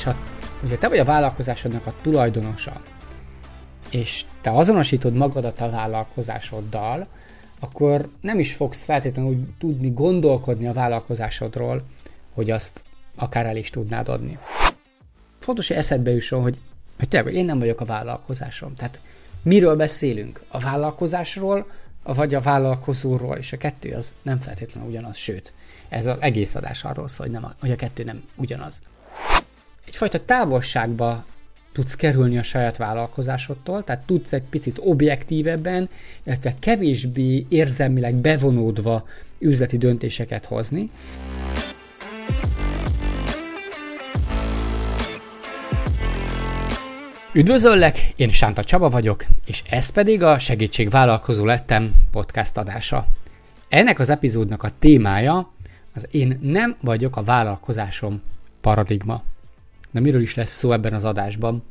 és ha ugye te vagy a vállalkozásodnak a tulajdonosa, és te azonosítod magadat a vállalkozásoddal, akkor nem is fogsz feltétlenül úgy tudni gondolkodni a vállalkozásodról, hogy azt akár el is tudnád adni. Fontos, hogy eszedbe jusson, hogy, hogy tényleg, én nem vagyok a vállalkozásom. Tehát miről beszélünk? A vállalkozásról, vagy a vállalkozóról, és a kettő az nem feltétlenül ugyanaz, sőt, ez az egész adás arról szól, hogy, nem a, hogy a kettő nem ugyanaz. Egyfajta távolságba tudsz kerülni a saját vállalkozásodtól, tehát tudsz egy picit objektívebben, illetve kevésbé érzelmileg bevonódva üzleti döntéseket hozni. Üdvözöllek, én Sánta Csaba vagyok, és ez pedig a Segítségvállalkozó lettem podcast adása. Ennek az epizódnak a témája az én nem vagyok a vállalkozásom paradigma. De miről is lesz szó ebben az adásban?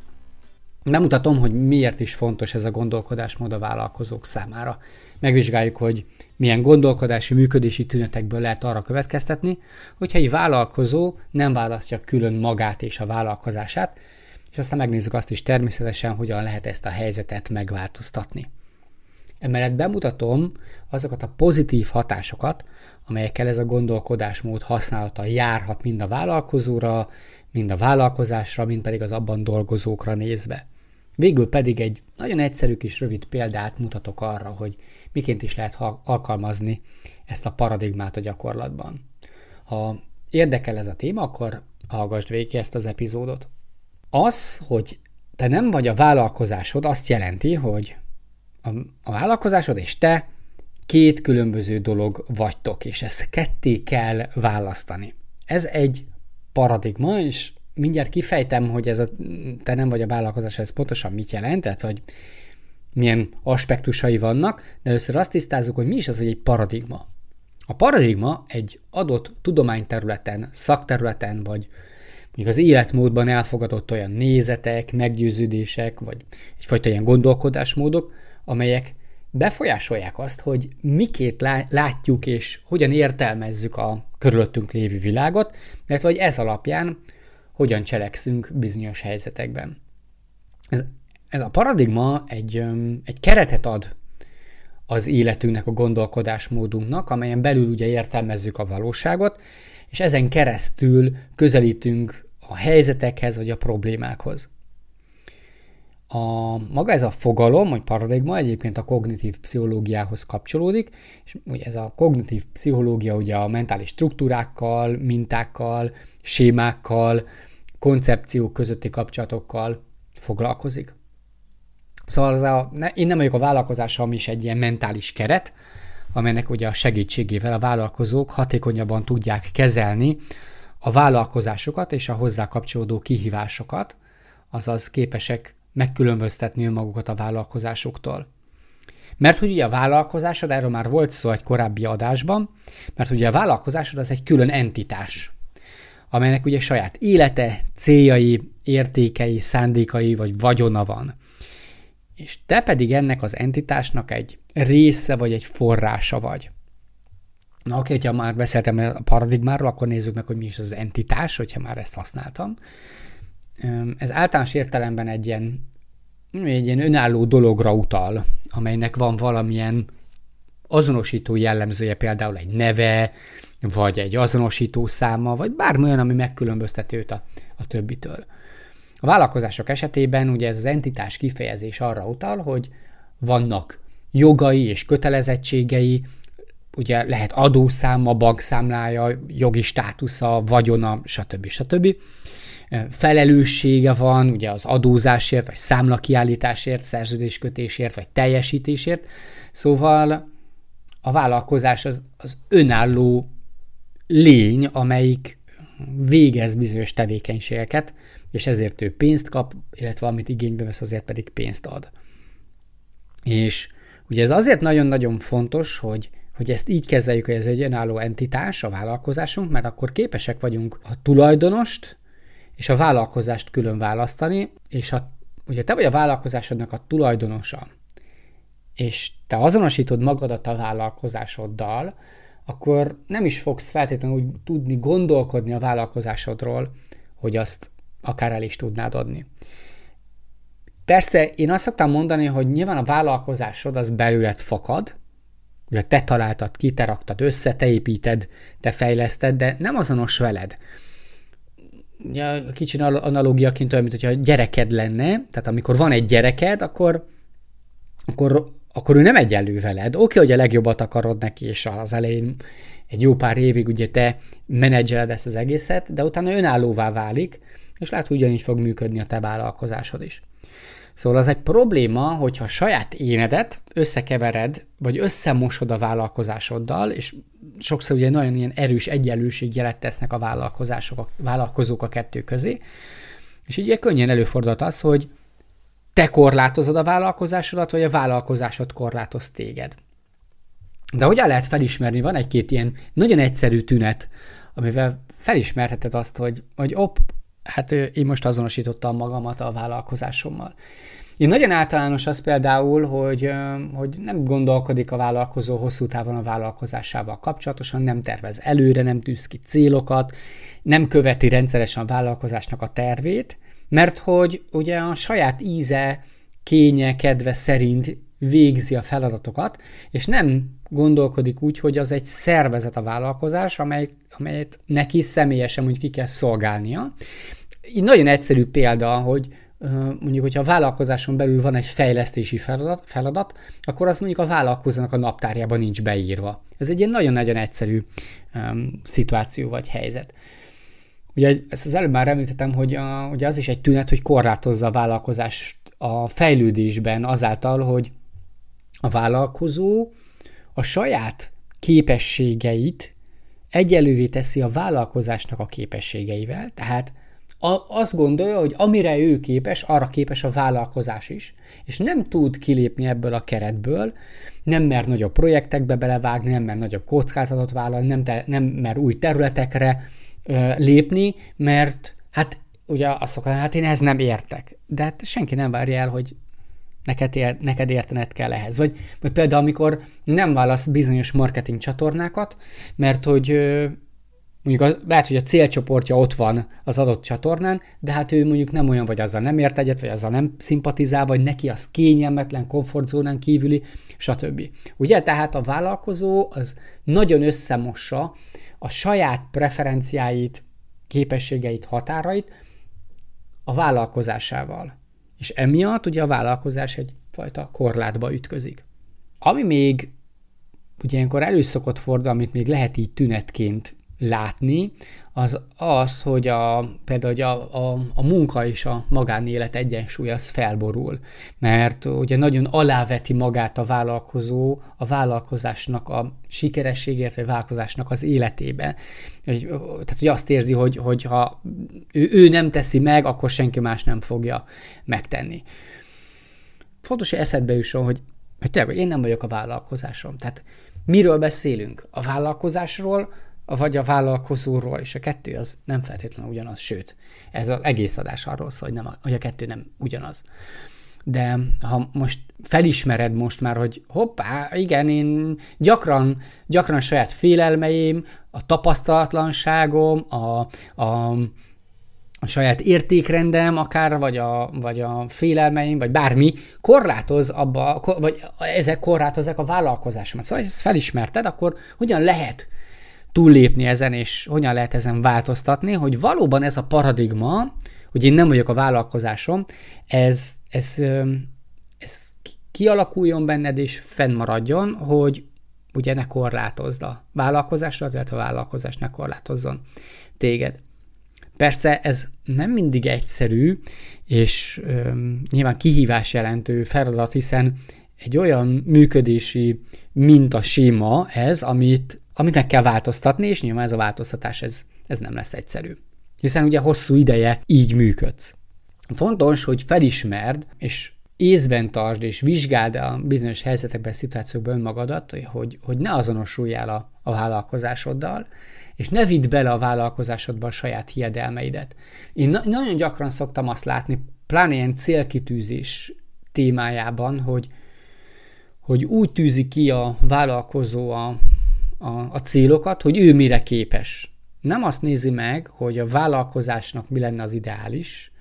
Bemutatom, hogy miért is fontos ez a gondolkodásmód a vállalkozók számára. Megvizsgáljuk, hogy milyen gondolkodási, működési tünetekből lehet arra következtetni, hogyha egy vállalkozó nem választja külön magát és a vállalkozását, és aztán megnézzük azt is természetesen, hogyan lehet ezt a helyzetet megváltoztatni. Emellett bemutatom azokat a pozitív hatásokat, amelyekkel ez a gondolkodásmód használata járhat mind a vállalkozóra, mind a vállalkozásra, mind pedig az abban dolgozókra nézve. Végül pedig egy nagyon egyszerű kis rövid példát mutatok arra, hogy miként is lehet alkalmazni ezt a paradigmát a gyakorlatban. Ha érdekel ez a téma, akkor hallgassd végig ezt az epizódot. Az, hogy te nem vagy a vállalkozásod, azt jelenti, hogy a, a vállalkozásod és te két különböző dolog vagytok, és ezt ketté kell választani. Ez egy paradigma, és mindjárt kifejtem, hogy ez a, te nem vagy a vállalkozás, ez pontosan mit jelent, tehát hogy milyen aspektusai vannak, de először azt tisztázzuk, hogy mi is az, hogy egy paradigma. A paradigma egy adott tudományterületen, szakterületen, vagy mondjuk az életmódban elfogadott olyan nézetek, meggyőződések, vagy egyfajta ilyen gondolkodásmódok, amelyek befolyásolják azt, hogy mikét látjuk és hogyan értelmezzük a körülöttünk lévő világot, illetve hogy ez alapján hogyan cselekszünk bizonyos helyzetekben. Ez, ez a paradigma egy, egy keretet ad az életünknek, a gondolkodásmódunknak, amelyen belül ugye értelmezzük a valóságot, és ezen keresztül közelítünk a helyzetekhez vagy a problémákhoz. A, maga ez a fogalom, vagy paradigma egyébként a kognitív pszichológiához kapcsolódik, és ugye ez a kognitív pszichológia ugye a mentális struktúrákkal, mintákkal, sémákkal, koncepciók közötti kapcsolatokkal foglalkozik. Szóval az a, ne, én nem vagyok a vállalkozásom is egy ilyen mentális keret, amelynek ugye a segítségével a vállalkozók hatékonyabban tudják kezelni a vállalkozásokat és a hozzá kapcsolódó kihívásokat, azaz képesek megkülönböztetni önmagukat a vállalkozásoktól. Mert hogy ugye a vállalkozásod, erről már volt szó egy korábbi adásban, mert ugye a vállalkozásod az egy külön entitás, amelynek ugye saját élete, céljai, értékei, szándékai vagy vagyona van. És te pedig ennek az entitásnak egy része vagy egy forrása vagy. Na oké, hogyha már beszéltem a paradigmáról, akkor nézzük meg, hogy mi is az entitás, hogyha már ezt használtam. Ez általános értelemben egy ilyen, egy ilyen önálló dologra utal, amelynek van valamilyen azonosító jellemzője, például egy neve, vagy egy azonosító száma, vagy bármi olyan, ami megkülönbözteti őt a, a többitől. A vállalkozások esetében ugye ez az entitás kifejezés arra utal, hogy vannak jogai és kötelezettségei, ugye lehet adószáma, bankszámlája, jogi státusza, vagyona, stb. stb. Felelőssége van ugye az adózásért, vagy számlakiállításért, szerződéskötésért, vagy teljesítésért. Szóval a vállalkozás az, az önálló lény, amelyik végez bizonyos tevékenységeket, és ezért ő pénzt kap, illetve amit igénybe vesz, azért pedig pénzt ad. És ugye ez azért nagyon-nagyon fontos, hogy, hogy ezt így kezeljük, hogy ez egy önálló entitás, a vállalkozásunk, mert akkor képesek vagyunk a tulajdonost és a vállalkozást külön választani, és ha ugye te vagy a vállalkozásodnak a tulajdonosa, és te azonosítod magadat a vállalkozásoddal, akkor nem is fogsz feltétlenül úgy tudni gondolkodni a vállalkozásodról, hogy azt akár el is tudnád adni. Persze én azt szoktam mondani, hogy nyilván a vállalkozásod az belőled fakad, ugye te találtad ki, te össze, te építed, te fejleszted, de nem azonos veled. Ugye, kicsi analógiaként olyan, mint hogyha gyereked lenne, tehát amikor van egy gyereked, akkor, akkor, akkor ő nem egyenlő veled. Oké, hogy a legjobbat akarod neki, és az elején egy jó pár évig ugye te menedzseled ezt az egészet, de utána önállóvá válik, és lehet, hogy ugyanígy fog működni a te vállalkozásod is. Szóval az egy probléma, hogyha saját énedet összekevered, vagy összemosod a vállalkozásoddal, és sokszor ugye nagyon ilyen erős egyenlőségjelet tesznek a vállalkozások, a vállalkozók a kettő közé, és ugye könnyen előfordulhat az, hogy te korlátozod a vállalkozásodat, vagy a vállalkozásod korlátoz téged. De hogyan lehet felismerni? Van egy-két ilyen nagyon egyszerű tünet, amivel felismerheted azt, hogy, hogy op, hát én most azonosítottam magamat a vállalkozásommal. Én nagyon általános az például, hogy, hogy nem gondolkodik a vállalkozó hosszú távon a vállalkozásával kapcsolatosan, nem tervez előre, nem tűz ki célokat, nem követi rendszeresen a vállalkozásnak a tervét, mert hogy ugye a saját íze, kénye, kedve szerint végzi a feladatokat, és nem gondolkodik úgy, hogy az egy szervezet a vállalkozás, amely, amelyet neki személyesen mondjuk ki kell szolgálnia. Így nagyon egyszerű példa, hogy mondjuk, hogyha a vállalkozáson belül van egy fejlesztési feladat, feladat akkor az mondjuk a vállalkozónak a naptárjában nincs beírva. Ez egy ilyen nagyon-nagyon egyszerű um, szituáció vagy helyzet. Ugye ezt az előbb már említettem, hogy a, ugye az is egy tünet, hogy korlátozza a vállalkozást a fejlődésben azáltal, hogy a vállalkozó a saját képességeit egyelővé teszi a vállalkozásnak a képességeivel, tehát a, azt gondolja, hogy amire ő képes, arra képes a vállalkozás is, és nem tud kilépni ebből a keretből, nem mer nagyobb projektekbe belevágni, nem mer nagyobb kockázatot vállalni, nem, te, nem mer új területekre ö, lépni, mert hát ugye azt szokott, hát én ez nem értek. De hát senki nem várja el, hogy neked, ér, neked értened kell ehhez. Vagy, vagy például, amikor nem válasz bizonyos marketing csatornákat, mert hogy mondjuk a, lehet, hogy a célcsoportja ott van az adott csatornán, de hát ő mondjuk nem olyan, vagy azzal nem ért egyet, vagy azzal nem szimpatizál, vagy neki az kényelmetlen, komfortzónán kívüli, stb. Ugye, tehát a vállalkozó az nagyon összemossa a saját preferenciáit, képességeit, határait a vállalkozásával. És emiatt ugye a vállalkozás egyfajta korlátba ütközik. Ami még ugye ilyenkor előszokott fordul, amit még lehet így tünetként látni, az az, hogy a, például hogy a, a, a munka és a magánélet egyensúly az felborul, mert ugye nagyon aláveti magát a vállalkozó a vállalkozásnak a sikerességért, vagy a vállalkozásnak az életébe. Tehát, hogy azt érzi, hogy, hogy ha ő, ő nem teszi meg, akkor senki más nem fogja megtenni. Fontos, hogy eszedbe jusson, hogy, hogy tényleg, hogy én nem vagyok a vállalkozásom. Tehát miről beszélünk? A vállalkozásról, vagy a vállalkozóról, és a kettő az nem feltétlenül ugyanaz, sőt, ez az egész adás arról szól, hogy, nem, hogy a kettő nem ugyanaz. De ha most felismered most már, hogy hoppá, igen, én gyakran, gyakran saját félelmeim, a tapasztalatlanságom, a, a, a saját értékrendem akár, vagy a, vagy a félelmeim, vagy bármi, korlátoz abba, vagy ezek korlátozzák a vállalkozásomat. Szóval, ha ezt felismerted, akkor hogyan lehet túllépni ezen, és hogyan lehet ezen változtatni, hogy valóban ez a paradigma, hogy én nem vagyok a vállalkozásom, ez, ez, ez kialakuljon benned, és fennmaradjon, hogy ugye ne korlátozd a vállalkozásodat, illetve a vállalkozás ne korlátozzon téged. Persze ez nem mindig egyszerű, és öm, nyilván kihívás jelentő feladat, hiszen egy olyan működési minta séma ez, amit amit meg kell változtatni, és nyilván ez a változtatás ez, ez nem lesz egyszerű. Hiszen ugye hosszú ideje így működsz. Fontos, hogy felismerd, és észben tartsd, és vizsgáld a bizonyos helyzetekben, szituációkban önmagadat, hogy, hogy ne azonosuljál a, a vállalkozásoddal, és ne vidd bele a vállalkozásodba a saját hiedelmeidet. Én na- nagyon gyakran szoktam azt látni, pláne ilyen célkitűzés témájában, hogy, hogy úgy tűzi ki a vállalkozó a, a, a célokat, hogy ő mire képes. nem azt nézi meg, hogy a vállalkozásnak mi lenne az ideális,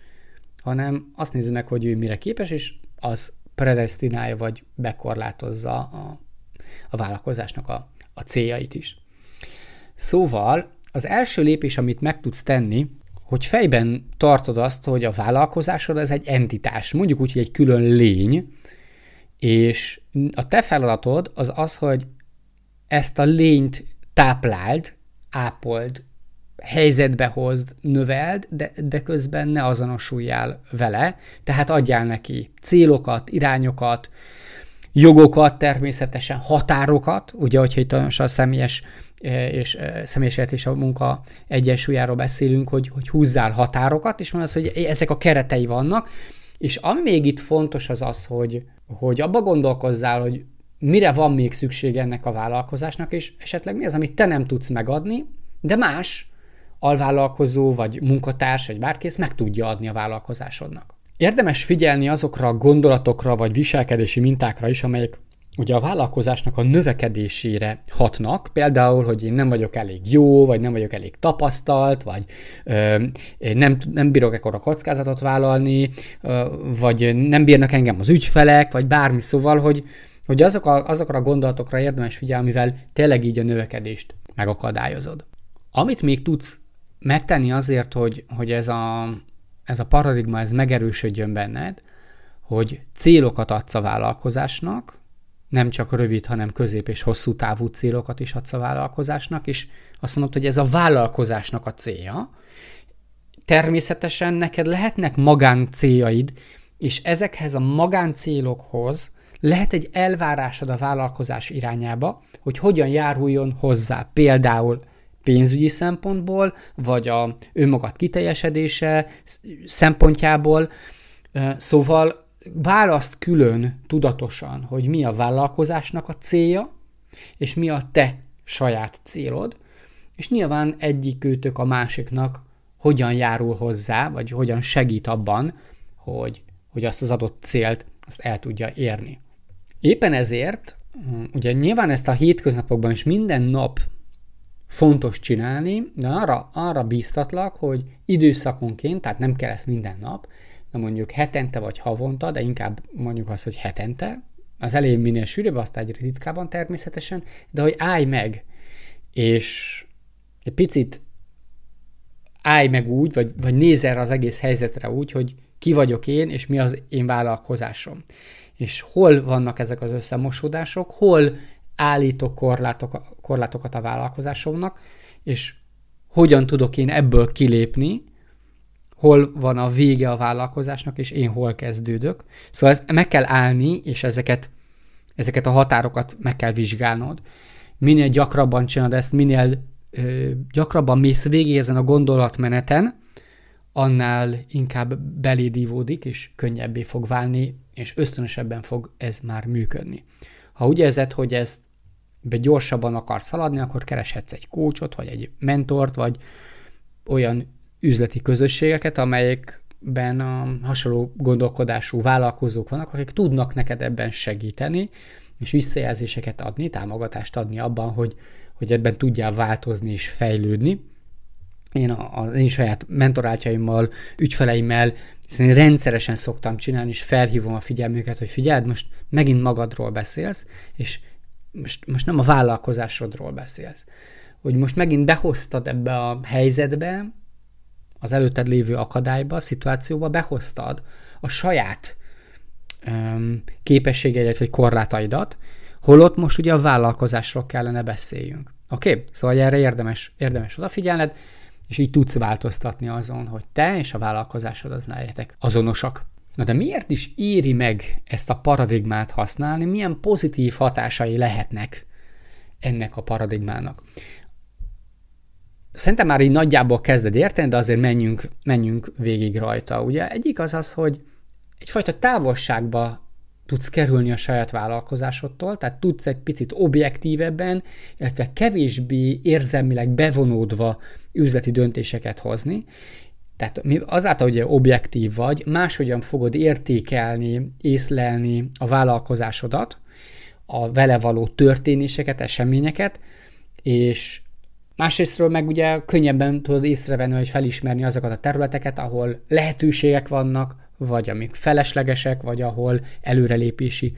hanem azt nézi meg, hogy ő mire képes, és az predestinálja vagy bekorlátozza a, a vállalkozásnak a, a céljait is. Szóval az első lépés, amit meg tudsz tenni, hogy fejben tartod azt, hogy a vállalkozásod ez egy entitás, mondjuk úgy, hogy egy külön lény, és a te feladatod az az, hogy ezt a lényt tápláld, ápold, helyzetbe hozd, növeld, de, de közben ne azonosuljál vele, tehát adjál neki célokat, irányokat, jogokat, természetesen határokat, ugye, hogyha itt a személyes e, és e, személyes és a munka egyensúlyáról beszélünk, hogy, hogy húzzál határokat, és van az, hogy ezek a keretei vannak, és ami még itt fontos az az, hogy, hogy abba gondolkozzál, hogy mire van még szükség ennek a vállalkozásnak, és esetleg mi az, amit te nem tudsz megadni, de más alvállalkozó, vagy munkatárs, vagy bárki ezt meg tudja adni a vállalkozásodnak. Érdemes figyelni azokra a gondolatokra, vagy viselkedési mintákra is, amelyek ugye a vállalkozásnak a növekedésére hatnak, például, hogy én nem vagyok elég jó, vagy nem vagyok elég tapasztalt, vagy ö, nem, nem bírok ekkora kockázatot vállalni, ö, vagy nem bírnak engem az ügyfelek, vagy bármi, szóval, hogy, hogy azok a, azokra a gondolatokra érdemes figyelni, mivel tényleg így a növekedést megakadályozod. Amit még tudsz megtenni azért, hogy, hogy ez, a, ez a paradigma ez megerősödjön benned, hogy célokat adsz a vállalkozásnak, nem csak rövid, hanem közép és hosszú távú célokat is adsz a vállalkozásnak, és azt mondod, hogy ez a vállalkozásnak a célja. Természetesen neked lehetnek magáncéljaid, és ezekhez a magáncélokhoz lehet egy elvárásod a vállalkozás irányába, hogy hogyan járuljon hozzá. Például pénzügyi szempontból, vagy a önmagad kiteljesedése szempontjából. Szóval választ külön tudatosan, hogy mi a vállalkozásnak a célja, és mi a te saját célod, és nyilván egyik őtök a másiknak hogyan járul hozzá, vagy hogyan segít abban, hogy, hogy azt az adott célt azt el tudja érni. Éppen ezért, ugye nyilván ezt a hétköznapokban is minden nap fontos csinálni, de arra, arra bíztatlak, hogy időszakonként, tehát nem kell ezt minden nap, de mondjuk hetente vagy havonta, de inkább mondjuk azt, hogy hetente, az elején minél sűrűbb, aztán egyre ritkában természetesen, de hogy állj meg, és egy picit állj meg úgy, vagy, vagy nézz erre az egész helyzetre úgy, hogy ki vagyok én, és mi az én vállalkozásom. És hol vannak ezek az összemosódások, hol állítok korlátok, korlátokat a vállalkozásomnak, és hogyan tudok én ebből kilépni, hol van a vége a vállalkozásnak, és én hol kezdődök. Szóval ezt meg kell állni, és ezeket, ezeket a határokat meg kell vizsgálnod. Minél gyakrabban csinálod ezt, minél ö, gyakrabban mész végig ezen a gondolatmeneten, annál inkább belédívódik, és könnyebbé fog válni, és ösztönösebben fog ez már működni. Ha úgy érzed, hogy ezt be gyorsabban akarsz haladni, akkor kereshetsz egy kócsot, vagy egy mentort, vagy olyan üzleti közösségeket, amelyekben a hasonló gondolkodású vállalkozók vannak, akik tudnak neked ebben segíteni, és visszajelzéseket adni, támogatást adni abban, hogy, hogy ebben tudjál változni és fejlődni. Én az én saját mentorátjaimmal, ügyfeleimmel én rendszeresen szoktam csinálni, és felhívom a figyelmüket, hogy figyeld, most megint magadról beszélsz, és most, most nem a vállalkozásodról beszélsz, hogy most megint behoztad ebbe a helyzetbe, az előtted lévő akadályba, a szituációba behoztad a saját um, képességeidet vagy korlátaidat, holott most ugye a vállalkozásról kellene beszéljünk. Oké? Okay? Szóval erre érdemes, érdemes odafigyelned, és így tudsz változtatni azon, hogy te és a vállalkozásod az legyetek azonosak. Na de miért is éri meg ezt a paradigmát használni, milyen pozitív hatásai lehetnek ennek a paradigmának? Szerintem már így nagyjából kezded érteni, de azért menjünk, menjünk végig rajta. Ugye egyik az az, hogy egyfajta távolságba tudsz kerülni a saját vállalkozásodtól, tehát tudsz egy picit objektívebben, illetve kevésbé érzelmileg bevonódva üzleti döntéseket hozni, tehát azáltal, hogy objektív vagy, máshogyan fogod értékelni, észlelni a vállalkozásodat, a vele való történéseket, eseményeket, és Másrésztről meg ugye könnyebben tudod észrevenni, hogy felismerni azokat a területeket, ahol lehetőségek vannak, vagy amik feleslegesek, vagy ahol előrelépési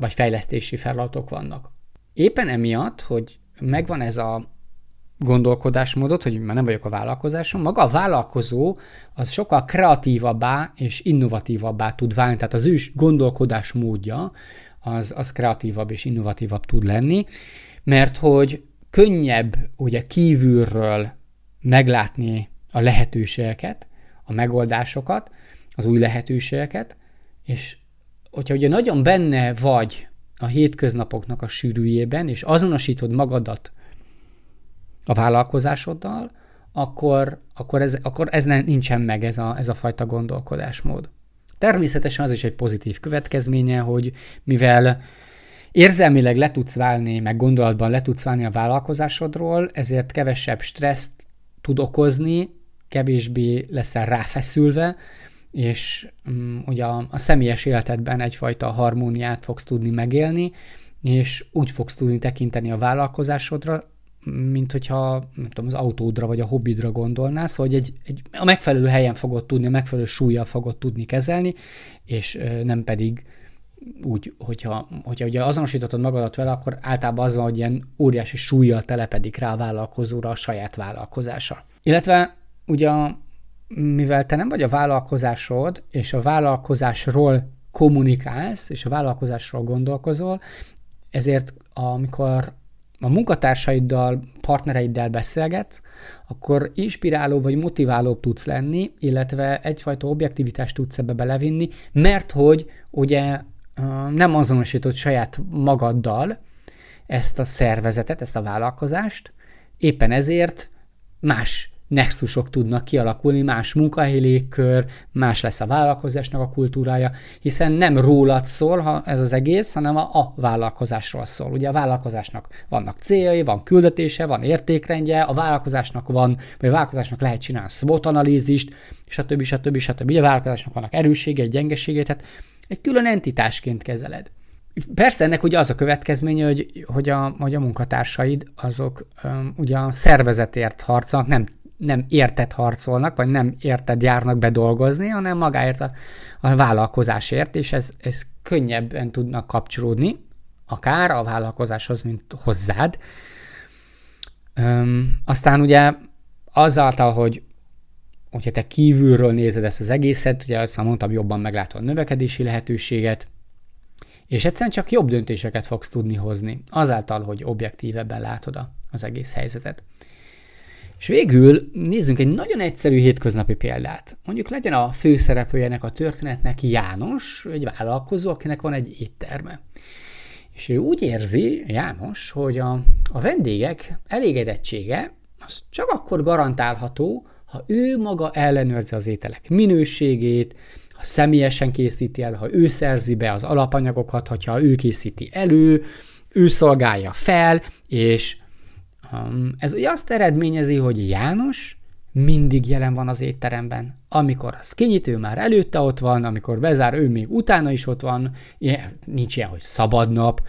vagy fejlesztési feladatok vannak. Éppen emiatt, hogy megvan ez a gondolkodásmódot, hogy már nem vagyok a vállalkozásom, maga a vállalkozó az sokkal kreatívabbá és innovatívabbá tud válni, tehát az ő gondolkodásmódja az, az kreatívabb és innovatívabb tud lenni, mert hogy könnyebb ugye kívülről meglátni a lehetőségeket, a megoldásokat, az új lehetőségeket, és hogyha ugye nagyon benne vagy a hétköznapoknak a sűrűjében, és azonosítod magadat a vállalkozásoddal, akkor, akkor, ez, akkor ez nem, nincsen meg ez a, ez a fajta gondolkodásmód. Természetesen az is egy pozitív következménye, hogy mivel érzelmileg le tudsz válni, meg gondolatban le tudsz válni a vállalkozásodról, ezért kevesebb stresszt tud okozni, kevésbé leszel ráfeszülve, és um, ugye a, a személyes életedben egyfajta harmóniát fogsz tudni megélni, és úgy fogsz tudni tekinteni a vállalkozásodra, mint hogyha nem tudom, az autódra vagy a hobbidra gondolnál, hogy egy, egy, a megfelelő helyen fogod tudni, a megfelelő súlyjal fogod tudni kezelni, és nem pedig úgy, hogyha, hogyha ugye azonosítottad magadat vele, akkor általában az van, hogy ilyen óriási súlyjal telepedik rá a vállalkozóra a saját vállalkozása. Illetve ugye mivel te nem vagy a vállalkozásod, és a vállalkozásról kommunikálsz, és a vállalkozásról gondolkozol, ezért amikor a munkatársaiddal, partnereiddel beszélgetsz, akkor inspiráló vagy motiválóbb tudsz lenni, illetve egyfajta objektivitást tudsz ebbe belevinni, mert hogy ugye nem azonosítod saját magaddal ezt a szervezetet, ezt a vállalkozást, éppen ezért más nexusok tudnak kialakulni, más munkahelyi más lesz a vállalkozásnak a kultúrája, hiszen nem rólad szól ha ez az egész, hanem a, a vállalkozásról szól. Ugye a vállalkozásnak vannak céljai, van küldetése, van értékrendje, a vállalkozásnak van, vagy a vállalkozásnak lehet csinálni SWOT analízist, stb. stb. stb. Ugye a vállalkozásnak vannak erősségei, gyengeségei, tehát egy külön entitásként kezeled. Persze ennek ugye az a következménye, hogy, hogy, a, hogy a munkatársaid azok um, ugye a szervezetért harcolnak, nem nem érted harcolnak, vagy nem érted járnak bedolgozni, hanem magáért a, a vállalkozásért, és ez, ez könnyebben tudnak kapcsolódni, akár a vállalkozáshoz, mint hozzád. Öm, aztán ugye azáltal, hogy hogyha te kívülről nézed ezt az egészet, ugye azt már mondtam, jobban meglátod a növekedési lehetőséget, és egyszerűen csak jobb döntéseket fogsz tudni hozni, azáltal, hogy objektívebben látod az egész helyzetet. És végül nézzünk egy nagyon egyszerű hétköznapi példát. Mondjuk legyen a főszereplőjének a történetnek János, egy vállalkozó, akinek van egy étterme. És ő úgy érzi, János, hogy a, a vendégek elégedettsége az csak akkor garantálható, ha ő maga ellenőrzi az ételek minőségét, ha személyesen készíti el, ha ő szerzi be az alapanyagokat, ha ő készíti elő, ő szolgálja fel, és ez ugye azt eredményezi, hogy János mindig jelen van az étteremben. Amikor a kinyitő már előtte ott van, amikor bezár, ő még utána is ott van, nincs ilyen, hogy szabad nap.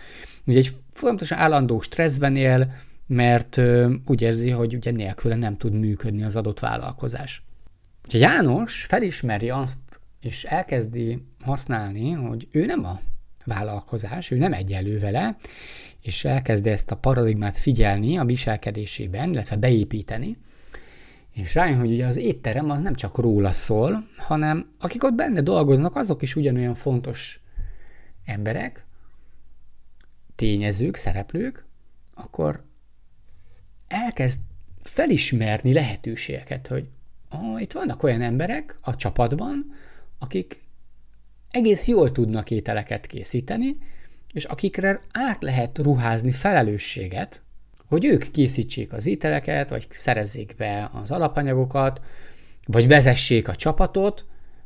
Ugye egy folyamatosan állandó stresszben él, mert úgy érzi, hogy ugye nélküle nem tud működni az adott vállalkozás. Ugye János felismeri azt, és elkezdi használni, hogy ő nem a vállalkozás, ő nem egyenlő vele, és elkezdi ezt a paradigmát figyelni a viselkedésében, illetve beépíteni, és rájön, hogy ugye az étterem az nem csak róla szól, hanem akik ott benne dolgoznak, azok is ugyanolyan fontos emberek, tényezők, szereplők, akkor elkezd felismerni lehetőségeket, hogy oh, itt vannak olyan emberek a csapatban, akik egész jól tudnak ételeket készíteni, és akikre át lehet ruházni felelősséget, hogy ők készítsék az ételeket, vagy szerezzék be az alapanyagokat, vagy vezessék a csapatot,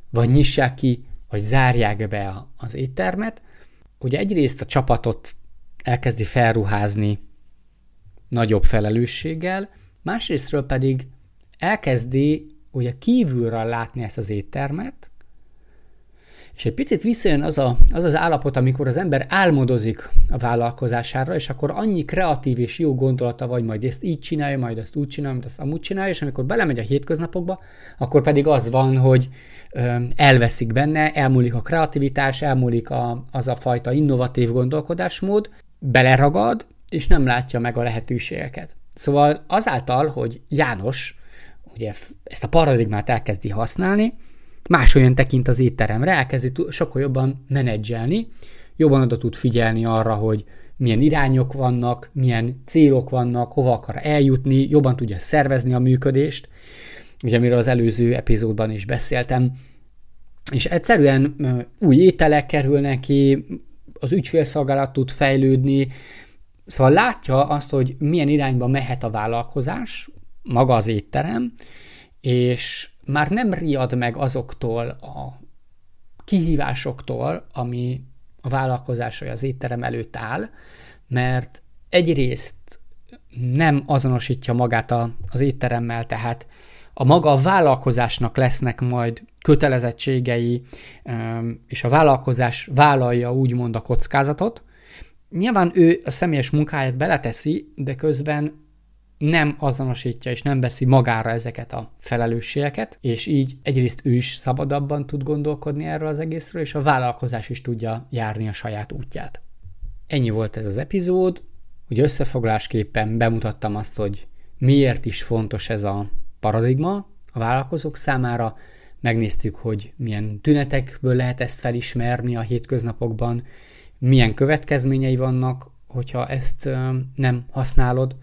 vagy nyissák ki, vagy zárják be az éttermet. Ugye egyrészt a csapatot elkezdi felruházni nagyobb felelősséggel, másrésztről pedig elkezdi ugye kívülről látni ezt az éttermet, És egy picit visszajön az, a, az az állapot, amikor az ember álmodozik a vállalkozására, és akkor annyi kreatív és jó gondolata vagy, majd ezt így csinálja, majd ezt úgy csinálja, majd ezt amúgy csinálja, és amikor belemegy a hétköznapokba, akkor pedig az van, hogy ö, elveszik benne, elmúlik a kreativitás, elmúlik a, az a fajta innovatív gondolkodásmód, beleragad, és nem látja meg a lehetőségeket. Szóval azáltal, hogy János ugye ezt a paradigmát elkezdi használni, másolyan tekint az étteremre, elkezdi sokkal jobban menedzselni, jobban oda tud figyelni arra, hogy milyen irányok vannak, milyen célok vannak, hova akar eljutni, jobban tudja szervezni a működést, ugye amiről az előző epizódban is beszéltem, és egyszerűen új ételek kerülnek ki, az ügyfélszolgálat tud fejlődni, szóval látja azt, hogy milyen irányba mehet a vállalkozás, maga az étterem, és már nem riad meg azoktól a kihívásoktól, ami a vállalkozás vagy az étterem előtt áll, mert egyrészt nem azonosítja magát a, az étteremmel, tehát a maga a vállalkozásnak lesznek majd kötelezettségei, és a vállalkozás vállalja úgymond a kockázatot. Nyilván ő a személyes munkáját beleteszi, de közben nem azonosítja és nem veszi magára ezeket a felelősségeket, és így egyrészt ő is szabadabban tud gondolkodni erről az egészről, és a vállalkozás is tudja járni a saját útját. Ennyi volt ez az epizód, ugye összefoglalásképpen bemutattam azt, hogy miért is fontos ez a paradigma a vállalkozók számára, megnéztük, hogy milyen tünetekből lehet ezt felismerni a hétköznapokban, milyen következményei vannak, hogyha ezt nem használod,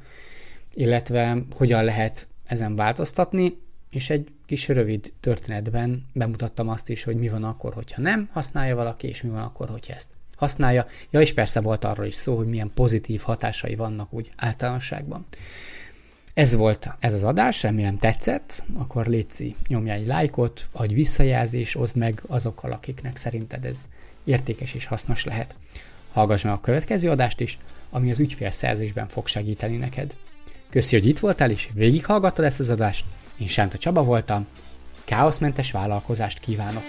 illetve hogyan lehet ezen változtatni, és egy kis rövid történetben bemutattam azt is, hogy mi van akkor, hogyha nem használja valaki, és mi van akkor, hogyha ezt használja. Ja, és persze volt arról is szó, hogy milyen pozitív hatásai vannak úgy általánosságban. Ez volt ez az adás, remélem tetszett, akkor létszi, nyomj egy lájkot, adj visszajelzés, oszd meg azokkal, akiknek szerinted ez értékes és hasznos lehet. Hallgass meg a következő adást is, ami az ügyfélszerzésben fog segíteni neked. Köszi, hogy itt voltál és végighallgattad ezt az adást. Én Sánta Csaba voltam. Káoszmentes vállalkozást kívánok!